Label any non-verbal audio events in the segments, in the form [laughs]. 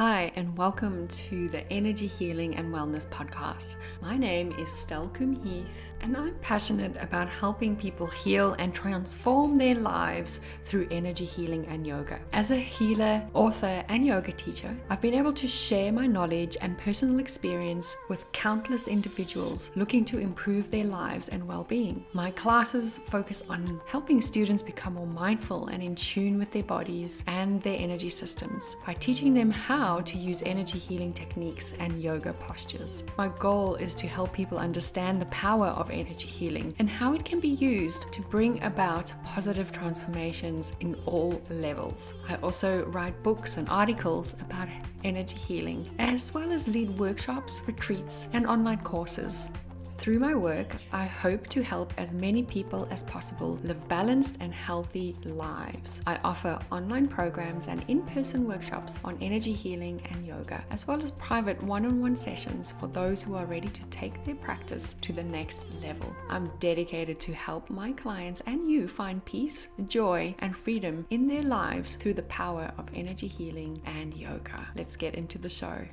Hi, and welcome to the Energy Healing and Wellness Podcast. My name is Stelkum Heath, and I'm passionate about helping people heal and transform their lives through energy healing and yoga. As a healer, author, and yoga teacher, I've been able to share my knowledge and personal experience with countless individuals looking to improve their lives and well being. My classes focus on helping students become more mindful and in tune with their bodies and their energy systems by teaching them how to use energy healing techniques and yoga postures. My goal is to help people understand the power of energy healing and how it can be used to bring about positive transformations in all levels. I also write books and articles about energy healing, as well as lead workshops, retreats, and online courses. Through my work, I hope to help as many people as possible live balanced and healthy lives. I offer online programs and in person workshops on energy healing and yoga, as well as private one on one sessions for those who are ready to take their practice to the next level. I'm dedicated to help my clients and you find peace, joy, and freedom in their lives through the power of energy healing and yoga. Let's get into the show.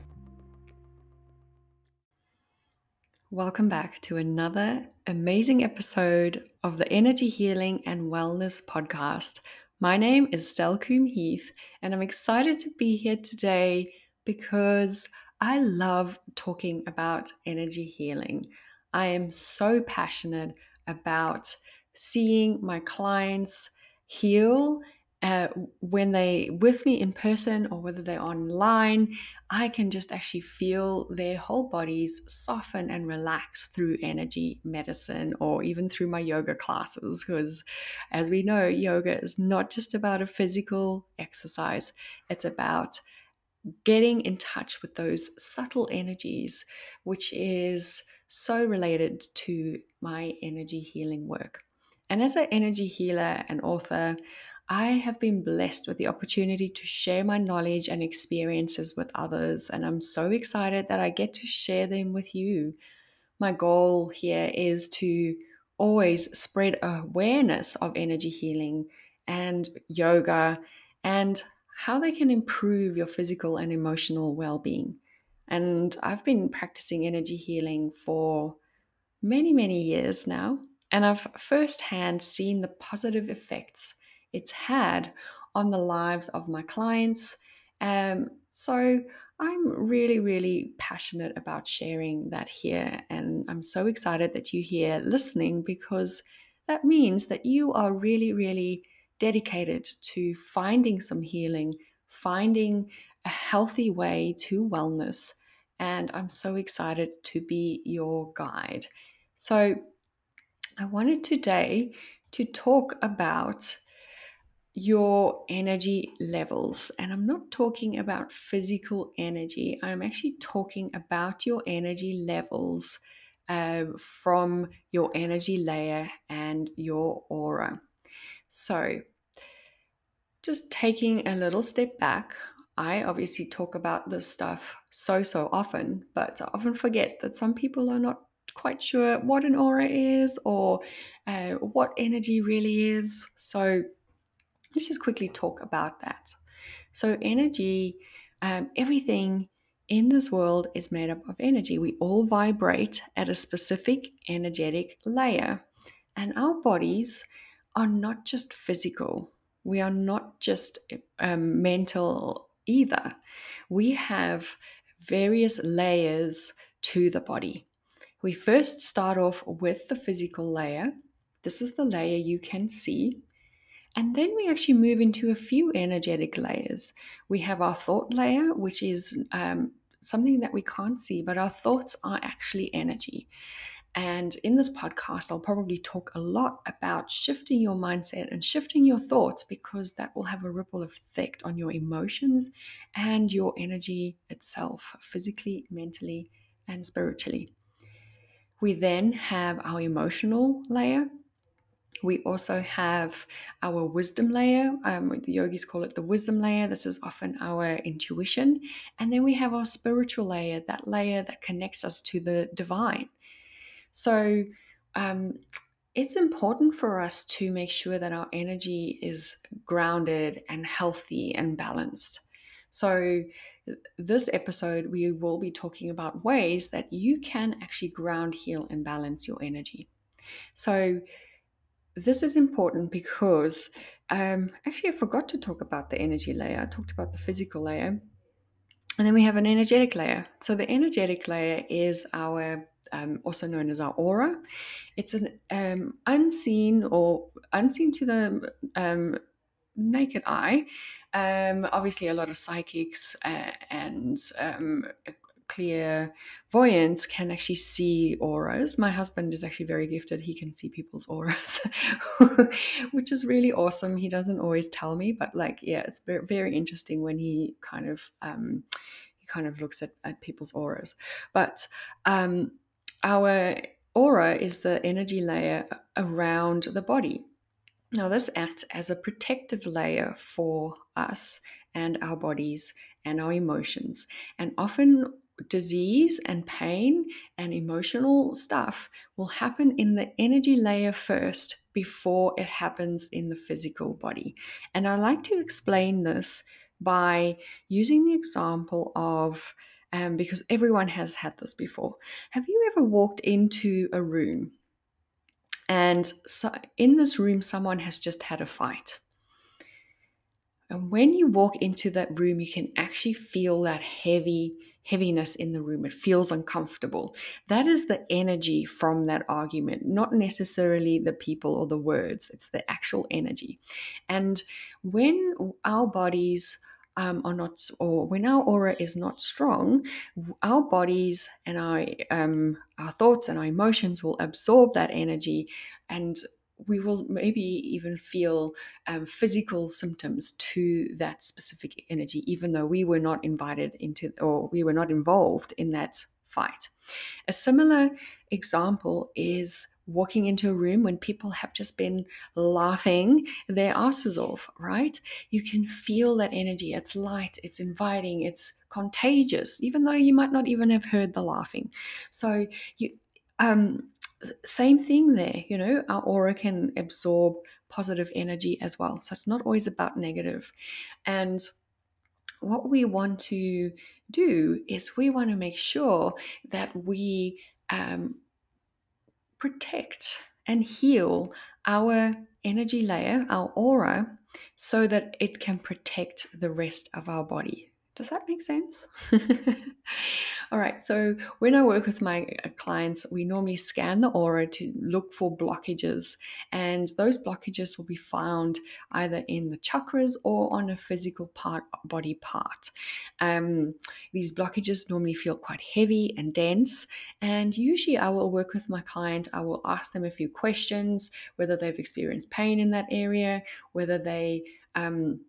Welcome back to another amazing episode of the Energy Healing and Wellness Podcast. My name is Stelkum Heath, and I'm excited to be here today because I love talking about energy healing. I am so passionate about seeing my clients heal uh, when they with me in person or whether they're online i can just actually feel their whole bodies soften and relax through energy medicine or even through my yoga classes. Because as we know yoga is not just about a physical exercise. It's about getting in touch with those subtle energies which is so related to my energy healing work. And as an energy healer and author I have been blessed with the opportunity to share my knowledge and experiences with others, and I'm so excited that I get to share them with you. My goal here is to always spread awareness of energy healing and yoga and how they can improve your physical and emotional well being. And I've been practicing energy healing for many, many years now, and I've firsthand seen the positive effects it's had on the lives of my clients. Um, so I'm really, really passionate about sharing that here. And I'm so excited that you're here listening because that means that you are really, really dedicated to finding some healing, finding a healthy way to wellness. And I'm so excited to be your guide. So, I wanted today to talk about your energy levels. And I'm not talking about physical energy, I'm actually talking about your energy levels uh, from your energy layer and your aura. So, just taking a little step back, I obviously talk about this stuff so, so often, but I often forget that some people are not quite sure what an aura is or uh, what energy really is. So, let's just quickly talk about that. So, energy, um, everything in this world is made up of energy. We all vibrate at a specific energetic layer, and our bodies are not just physical, we are not just um, mental either. We have various layers to the body. We first start off with the physical layer. This is the layer you can see. And then we actually move into a few energetic layers. We have our thought layer, which is um, something that we can't see, but our thoughts are actually energy. And in this podcast, I'll probably talk a lot about shifting your mindset and shifting your thoughts because that will have a ripple effect on your emotions and your energy itself, physically, mentally, and spiritually. We then have our emotional layer, we also have our wisdom layer. Um, the yogis call it the wisdom layer. This is often our intuition. And then we have our spiritual layer, that layer that connects us to the divine. So um, it's important for us to make sure that our energy is grounded and healthy and balanced. So this episode, we will be talking about ways that you can actually ground, heal, and balance your energy. So, this is important because um, actually, I forgot to talk about the energy layer. I talked about the physical layer. And then we have an energetic layer. So, the energetic layer is our um, also known as our aura. It's an um, unseen or unseen to the um, naked eye. Um, obviously, a lot of psychics uh, and clairvoyants can actually see auras. My husband is actually very gifted. He can see people's auras, [laughs] which is really awesome. He doesn't always tell me, but like, yeah, it's very, very interesting when he kind of um, he kind of looks at, at people's auras. But um, our aura is the energy layer around the body. Now, this acts as a protective layer for us and our bodies and our emotions. And often, disease and pain and emotional stuff will happen in the energy layer first before it happens in the physical body. And I like to explain this by using the example of um, because everyone has had this before. Have you ever walked into a room and so in this room, someone has just had a fight? And when you walk into that room, you can actually feel that heavy heaviness in the room. It feels uncomfortable. That is the energy from that argument, not necessarily the people or the words. It's the actual energy. And when our bodies um, are not, or when our aura is not strong, our bodies and our um, our thoughts and our emotions will absorb that energy, and we will maybe even feel um, physical symptoms to that specific energy, even though we were not invited into or we were not involved in that fight. A similar example is walking into a room when people have just been laughing their asses off, right? You can feel that energy. It's light, it's inviting, it's contagious, even though you might not even have heard the laughing. So you um same thing there, you know, our aura can absorb positive energy as well. So it's not always about negative. And what we want to do is we want to make sure that we um, protect and heal our energy layer, our aura, so that it can protect the rest of our body. Does that make sense? [laughs] All right, so when I work with my uh, clients, we normally scan the aura to look for blockages, and those blockages will be found either in the chakras or on a physical part, body part. Um, these blockages normally feel quite heavy and dense, and usually I will work with my client. I will ask them a few questions, whether they've experienced pain in that area, whether they um,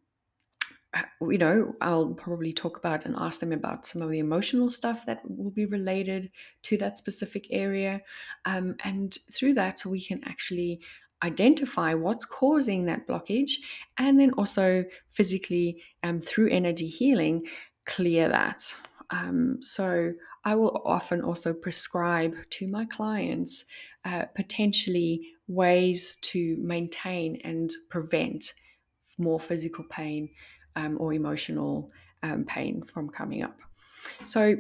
you know, I'll probably talk about and ask them about some of the emotional stuff that will be related to that specific area. Um, and through that, we can actually identify what's causing that blockage and then also physically um, through energy healing clear that um, so i will often also prescribe to my clients uh, potentially ways to maintain and prevent more physical pain um, or emotional um, pain from coming up. So,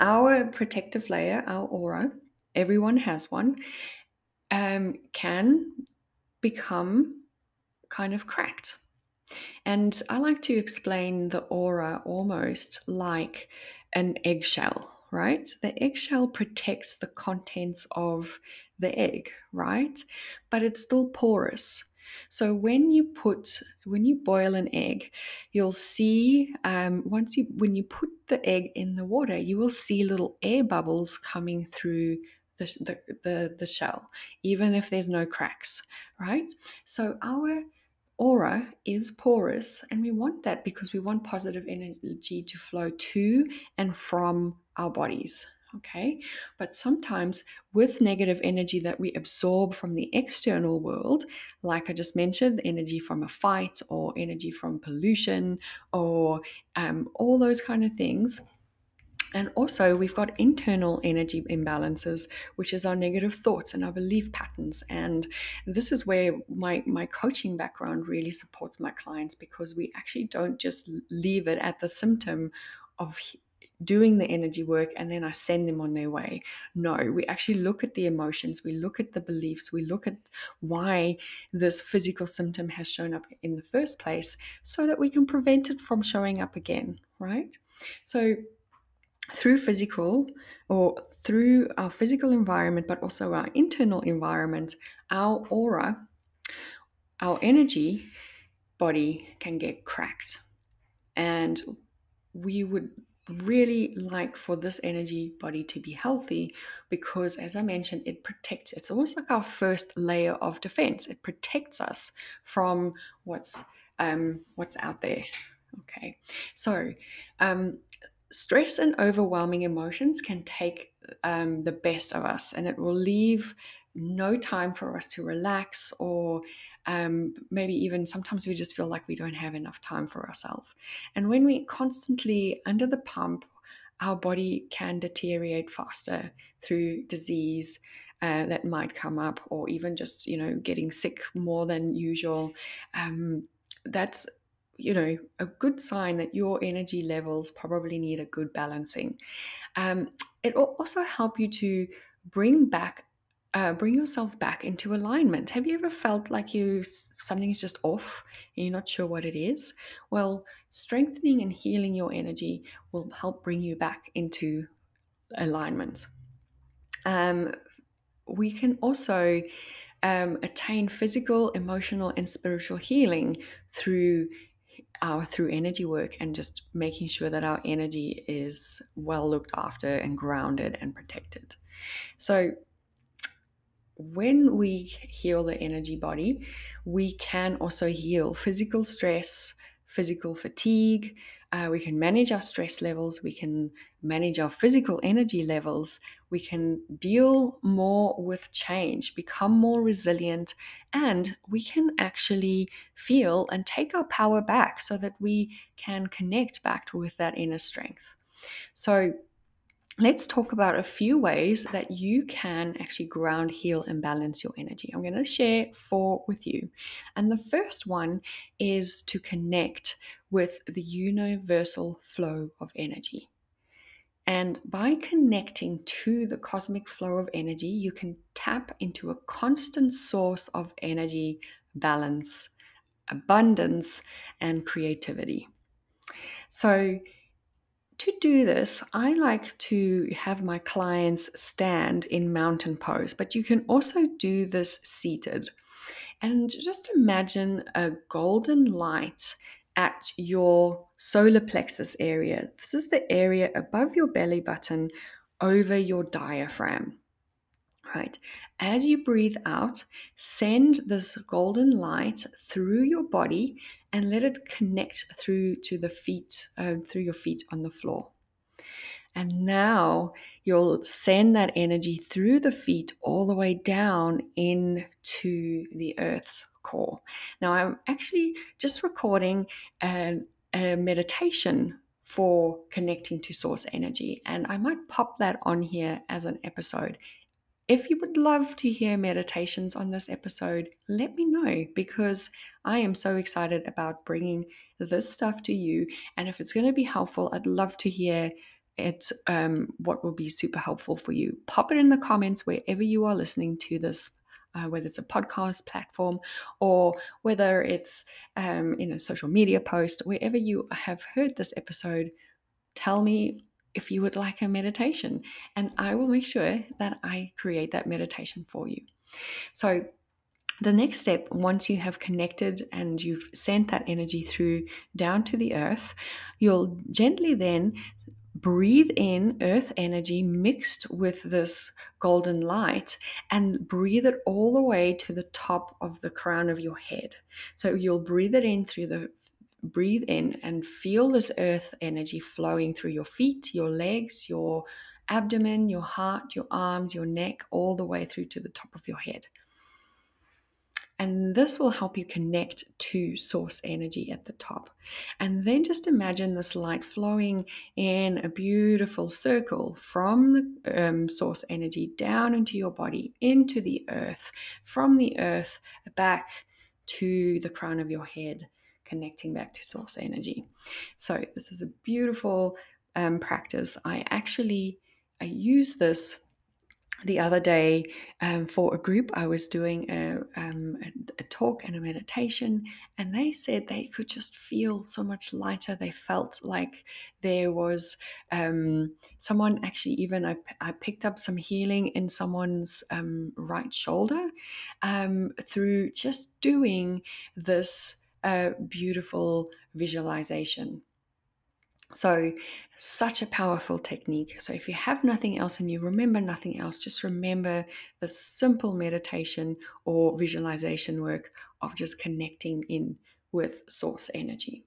our protective layer, our aura, everyone has one, um, can become kind of cracked. And I like to explain the aura almost like an eggshell, right? The eggshell protects the contents of the egg, right? But it's still porous. So when you put when you boil an egg, you'll see um, once you when you put the egg in the water, you will see little air bubbles coming through the, the, the, shell, even if there's no cracks, right? So our aura is porous and we want that because we want positive energy to flow to and from our bodies Okay. But sometimes with negative energy that we absorb from the external world, like I just mentioned, energy from a fight or energy from pollution or um, all those kind of things. And also, we've got internal energy imbalances, which is our negative thoughts and our belief patterns. And this is where my, my coaching background really supports my clients because we actually don't just leave it at the symptom of doing the energy work and then I send them on their way. No, we actually look at the emotions, we look at the beliefs, we look at why this physical symptom has shown up in the first place so that we can prevent it from showing up again, right? So, through physical or through our physical environment, but also our internal environment, our aura, our energy body can get cracked. And we would really like for this energy body to be healthy because as i mentioned it protects it's almost like our first layer of defense. It protects us from what's um, what's out there. Okay. So um, stress and overwhelming emotions can take um, the best of us and it will leave no time for us to relax or um, maybe even sometimes we just feel like we don't have enough time for ourselves. And when we're constantly under the pump, our body can deteriorate faster through disease uh, that might come up, or even just you know getting sick more than usual. Um, that's you know a good sign that your energy levels probably need a good balancing. Um, it will also help you to bring back uh, bring yourself back into alignment. Have you ever felt like you something's just off and you're not sure what it is? Well, strengthening and healing your energy will help bring you back into alignment. Um, we can also um, attain physical, emotional, and spiritual healing through our through energy work and just making sure that our energy is well looked after and grounded and protected. So when we heal the energy body, we can also heal physical stress, physical fatigue. Uh, we can manage our stress levels. We can manage our physical energy levels. We can deal more with change, become more resilient, and we can actually feel and take our power back so that we can connect back with that inner strength. So, let's talk about a few ways that you can actually ground, heal, and balance your energy. I'm going to share four with you. And the first one is to connect with the universal flow of energy. And by connecting to the cosmic flow of energy, you can tap into a constant source of energy, balance, abundance, and creativity. So, to do this, I like to have my clients stand in mountain pose, but you can also do this seated. And just imagine a golden light at your solar plexus area. This is the area above your belly button over your diaphragm. Right. As you breathe out, send this golden light through your body and let it connect through to the feet, uh, through your feet on the floor. And now you'll send that energy through the feet all the way down into the earth's core. Now, I'm actually just recording a, a meditation for connecting to source energy, and I might pop that on here as an episode if you would love to hear meditations on this episode, let me know because I am so excited about bringing this stuff to you. And if it's going to be helpful, I'd love to hear it, um, what will be super helpful for you. Pop it in the comments wherever you are listening to this. Uh, whether it's a podcast platform or whether it's um, in a social media post, wherever you have heard this episode, tell me if you would like a meditation, and I will make sure that I create that meditation for you. So, the next step, once you have connected and you've sent that energy through down to the earth, you'll gently then breathe in earth energy mixed with this golden light and breathe it all the way to the top of the crown of your head. So you'll breathe it in through the breathe in and feel this earth energy flowing through your feet, your legs, your abdomen, your heart, your arms, your neck, all the way through to the top of your head. And this will help you connect to source energy at the top. And then just imagine this light flowing in a beautiful circle from the um, source energy down into your body, into the earth, from the earth back to the crown of your head connecting back to source energy. So, this is a beautiful um, practice. I actually I use this the other day um, for a group i was doing a, um, a, a, talk and a meditation and they said they could just feel so much lighter they felt like there was um, someone actually even I, I picked up some healing in someone's um, right shoulder um, through just doing this uh, beautiful visualization so, such a powerful technique. So, if you have nothing else and you remember nothing else, just remember the simple meditation or visualization work of just connecting in with source energy.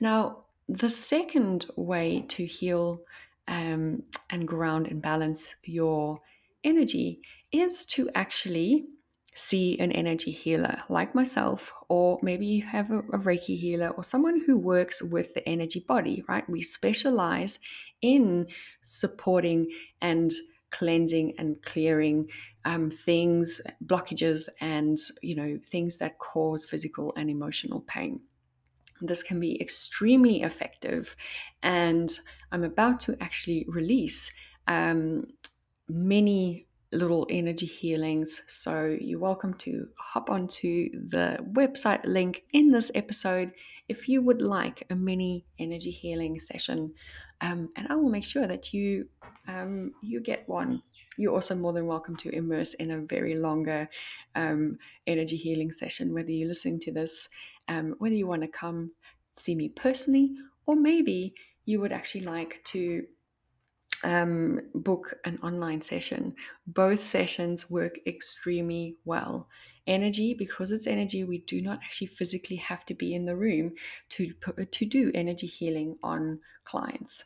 Now, the second way to heal um, and ground and balance your energy is to actually see an energy healer like myself, or maybe you have a, a, Reiki healer or someone who works with the energy body, right? We specialize in supporting and cleansing and clearing um, things, blockages, and you know things that cause physical and emotional pain. This can be extremely effective, and I'm about to actually release um, many little energy healings. So you're welcome to hop onto the website link in this episode if you would like a mini energy healing session. Um, and I will make sure that you um, you get one. You're also more than welcome to immerse in a very longer um, energy healing session. Whether you're listening to this, um, whether you want to come see me personally, or maybe you would actually like to um, book an online session. Both sessions work extremely well. Energy, because it's energy, we do not actually physically have to be in the room to, to do energy healing on clients.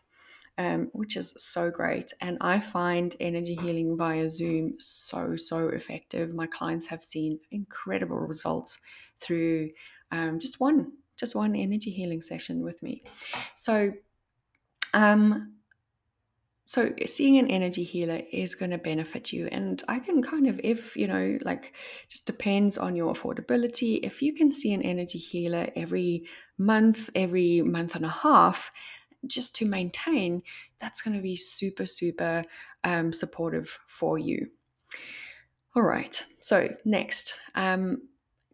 Um, which is so great. And I find energy healing via Zoom so, so effective. My clients have seen incredible results through um, just one, just one energy healing session with me. So, um, so seeing an energy healer is going to benefit you and i can kind of if you know like just depends on your affordability if you can see an energy healer every month every month and a half just to maintain that's going to be super super um, supportive for you. All right so next um,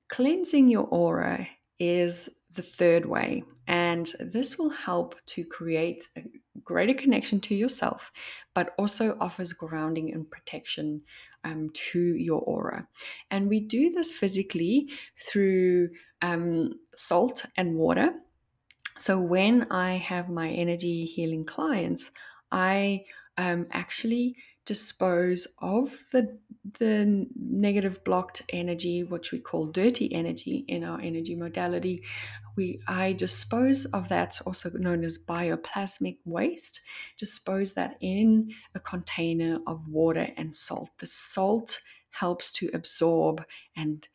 cleansing your aura is the third way and this will help to create a greater connection to yourself, but also offers grounding and protection um, to your aura. And we do this physically through um, salt and water. So when I have my energy healing clients, I um, actually dispose of the the negative blocked energy, which we call dirty energy in our energy modality. We I dispose of that, also known as bioplasmic waste, dispose that in a container of water and salt. The salt helps to absorb and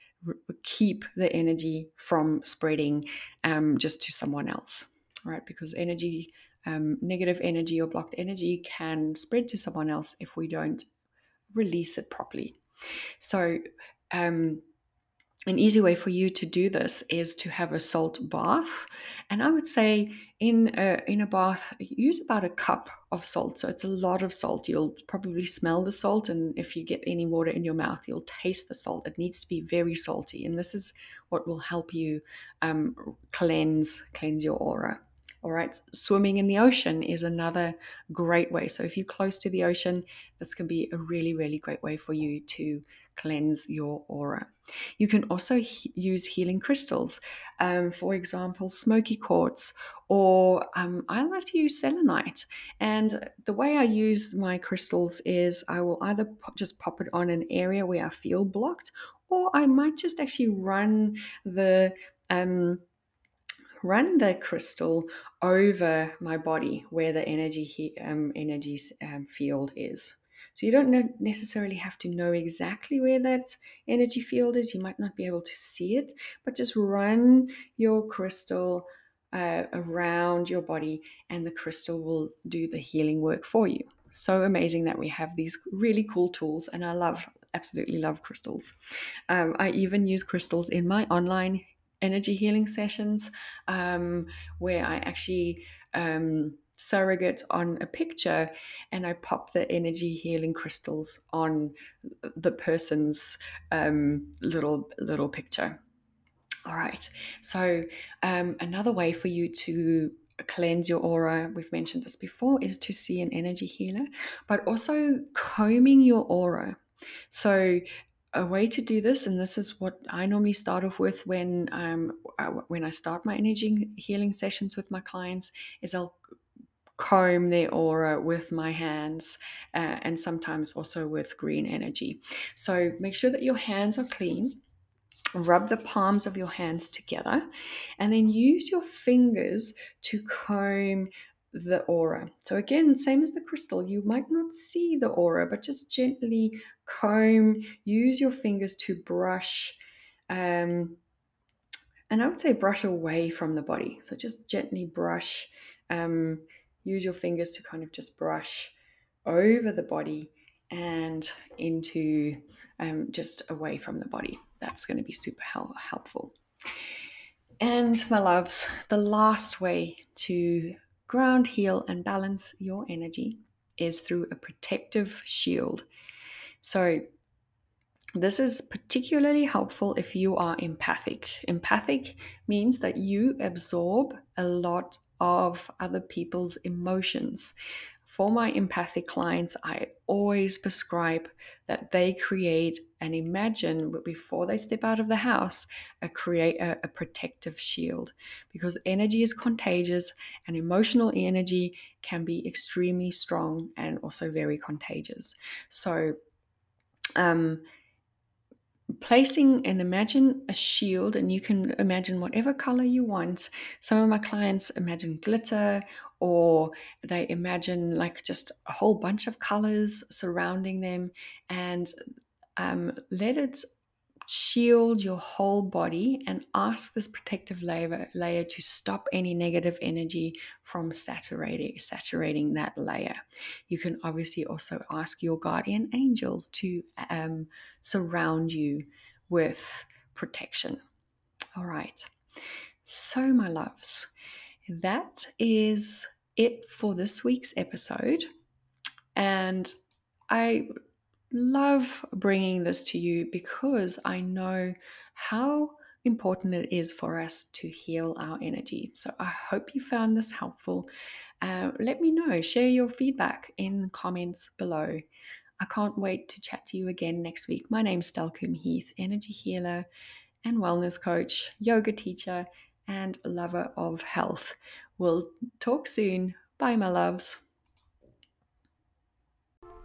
keep the energy from spreading um, just to someone else, right? Because energy um, negative energy or blocked energy can spread to someone else if we don't release it properly. So, um, an easy way for you to do this is to have a salt bath. And i would say in a, in a bath use about a cup of salt. So it's a lot of salt. You'll probably smell the salt and if you get any water in your mouth you'll taste the salt. It needs to be very salty and this is what will help you um, cleanse cleanse your aura. All right, swimming in the ocean is another great way. So, if you're close to the ocean, this can be a really, really great way for you to cleanse your aura. You can also he- use healing crystals, um, for example, smoky quartz, or um, I like to use selenite. And the way I use my crystals is I will either pop, just pop it on an area where I feel blocked, or I might just actually run the um, run the crystal over my body where the energy um, energy um, field is. So you don't necessarily have to know exactly where that energy field is. You might not be able to see it, but just run your crystal uh, around your body, and the crystal will do the healing work for you. So amazing that we have these really cool tools, and I love, absolutely love crystals. Um, I even use crystals in my online energy healing sessions um, where I actually um, surrogate on a picture and I pop the energy healing crystals on the person's um, little little picture. All right. So um, another way for you to cleanse your aura, we've mentioned this before, is to see an energy healer, but also combing your aura. So a way to do this, and this is what I normally start off with when um, when I start my energy healing sessions with my clients, is I'll comb their aura with my hands uh, and sometimes also with green energy. So make sure that your hands are clean. Rub the palms of your hands together and then use your fingers to comb the aura. So, again, same as the crystal, you might not see the aura, but just gently comb, use your fingers to brush. Um, and I would say brush away from the body. So, just gently brush. Um, use your fingers to kind of just brush over the body and into um, just away from the body. That's going to be super helpful. And my loves, the last way to ground, heal, and balance your energy is through a protective shield. So, this is particularly helpful if you are empathic. Empathic means that you absorb a lot of other people's emotions. For my empathic clients, I always prescribe that they create and imagine before they step out of the house a create a, a protective shield because energy is contagious and emotional energy can be extremely strong and also very contagious. So um, placing and imagine a shield and you can imagine whatever color you want. Some of my clients imagine glitter or they imagine like just a whole bunch of colors surrounding them and um, let it shield your whole body and ask this protective layer, layer to stop any negative energy from saturating saturating that layer. You can obviously also ask your guardian angels to um, surround you with protection. All right. So, my loves, that is it for this week's episode. And I love bringing this to you because I know how important it is for us to heal our energy. So I hope you found this helpful. Uh, let me know, share your feedback in comments below. I can't wait to chat to you again next week. My name's Stelkum Heath, energy healer and wellness coach, yoga teacher, and lover of health. We'll talk soon. Bye, my loves.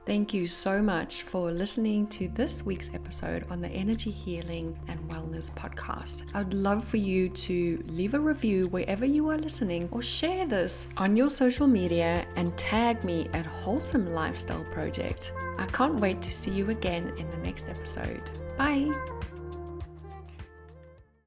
Thank you so much for listening to this week's episode on the Energy Healing and Wellness podcast. I'd love for you to leave a review wherever you are listening or share this on your social media and tag me at Wholesome Lifestyle Project. I can't wait to see you again in the next episode. Bye.